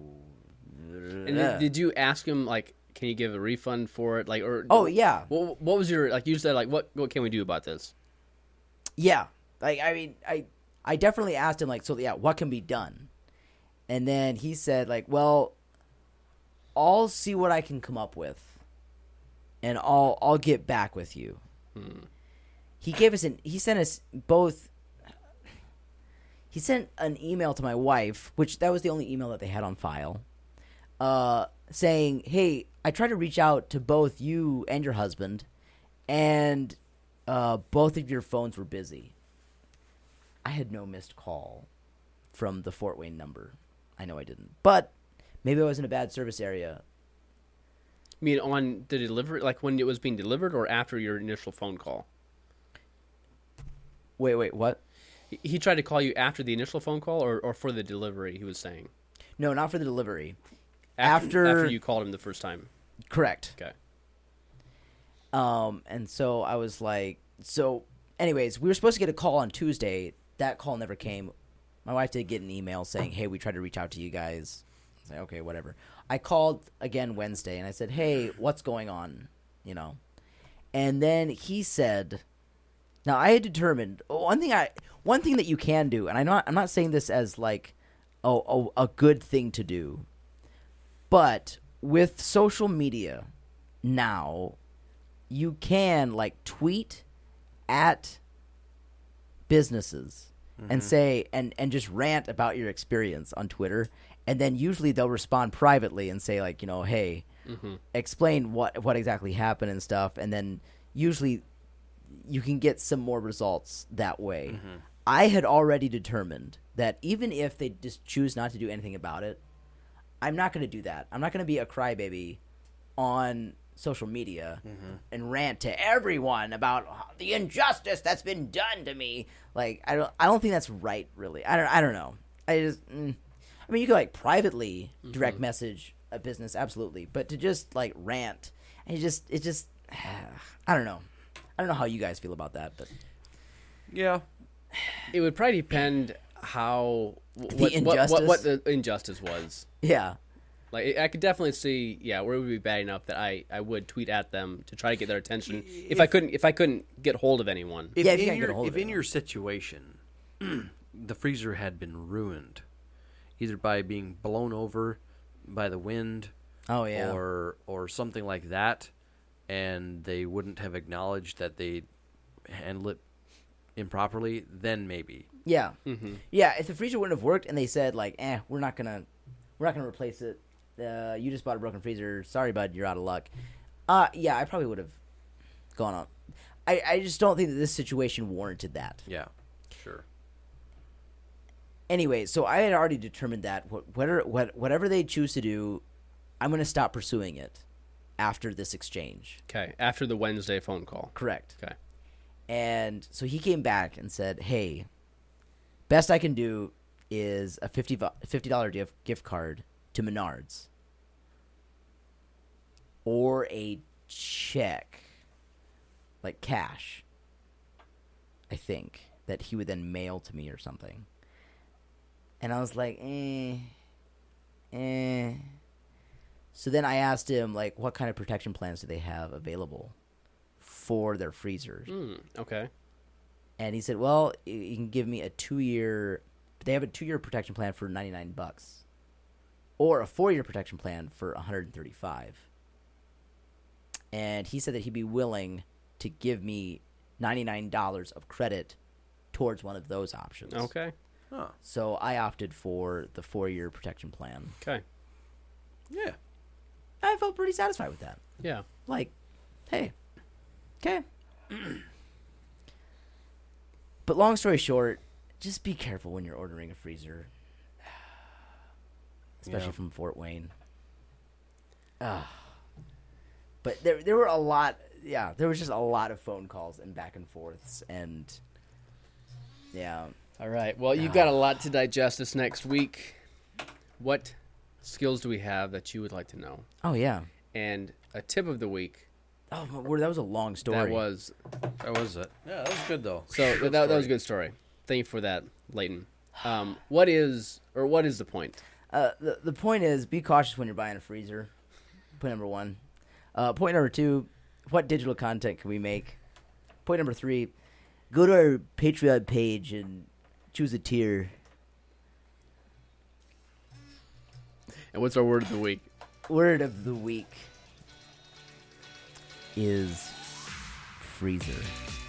And did you ask him like, can you give a refund for it? Like, or oh yeah, what, what was your like? You said like, what what can we do about this? Yeah, like I mean, I I definitely asked him like, so yeah, what can be done? And then he said like, well, I'll see what I can come up with, and I'll I'll get back with you. He gave us an he sent us both. He sent an email to my wife, which that was the only email that they had on file, uh, saying, "Hey, I tried to reach out to both you and your husband, and uh, both of your phones were busy." I had no missed call from the Fort Wayne number. I know I didn't, but maybe I was in a bad service area. I mean, on the delivery, like when it was being delivered, or after your initial phone call. Wait, wait, what? He- tried to call you after the initial phone call, or, or for the delivery. He was saying No, not for the delivery. after After- after you called him the first time. Correct. Okay. Um, and so I was like, so, anyways, we were supposed to get a call on Tuesday. That call never came. My wife did get an email saying, hey, we tried to reach out to you guys. I was like, okay, whatever. I called again Wednesday and I said, hey, what's going on? You know? And then he said, now I had determined one thing I one thing that you can do, and I'm not I'm not saying this as like oh, a, a good thing to do, but with social media now, you can like tweet at businesses and mm-hmm. say and and just rant about your experience on Twitter. And then usually they'll respond privately and say like you know hey mm-hmm. explain what what exactly happened and stuff. And then usually you can get some more results that way. Mm-hmm. I had already determined that even if they just choose not to do anything about it i'm not going to do that. I'm not going to be a crybaby on social media and rant to everyone about the injustice that's been done to me. Like i don't i don't think that's right really. I don't i don't know. I just mm. i mean you could like privately direct message a business absolutely. But to just like rant and it just it just i don't know. I don't know how you guys feel about that but Yeah. It would probably depend how what, The what, what, injustice? what the injustice was. yeah Like I could definitely see, yeah, where it would be bad enough that I, I would tweet at them to try to get their attention if, I couldn't if I couldn't get hold of anyone. If Yeah, if in can't get your, a of if in your situation, the freezer had been ruined, either by being blown over by the wind, Oh, yeah. or or something like that, and they wouldn't have acknowledged that they handled it improperly, then maybe. Yeah, yeah. If the freezer wouldn't have worked and they said like, "Eh, we're not gonna, we're not gonna replace it. Uh, you just bought a broken freezer. Sorry, bud, you're out of luck." Uh, yeah, I probably would have gone on. I, I just don't think that this situation warranted that. Yeah, sure. Anyway, so I had already determined that what, whatever what, whatever they choose to do, I'm gonna stop pursuing it after this exchange. Okay, after the Wednesday phone call. Correct. Okay. And so he came back and said, "Hey, best I can do is a 50 dollar gift gift card to Menards or a check, like cash. I think that he would then mail to me or something." And I was like, "Eh, eh." So then I asked him, like, what kind of protection plans do they have available for their freezers? Hmm, okay. And he said, "Well, you can give me a two year. They have a two year protection plan for ninety nine bucks." or a four year protection plan for 135. And he said that he'd be willing to give me $99 of credit towards one of those options. Okay. Huh. So I opted for the four year protection plan. Okay. Yeah. I felt pretty satisfied with that. Yeah. Like, hey, okay. but long story short, just be careful when you're ordering a freezer, especially Yeah. from Fort Wayne. Ah. But there, there were a lot. Yeah, there was just a lot of phone calls and back and forths, and yeah, All right. Well, you've got a lot to digest this next week. What skills do we have that you would like to know? oh yeah. And a tip of the week. Oh, my word, that was a long story. That was That was it. Yeah, that was good though. so that, that was a good story. Thank you for that, Leighton. Um, what is or what is the point? Uh, the the point is, be cautious when you're buying a freezer. Point number one. Uh, point number two, what digital content can we make? Point number three, go to our Patreon page and choose a tier. And what's our word of the week? Word of the week is freezer.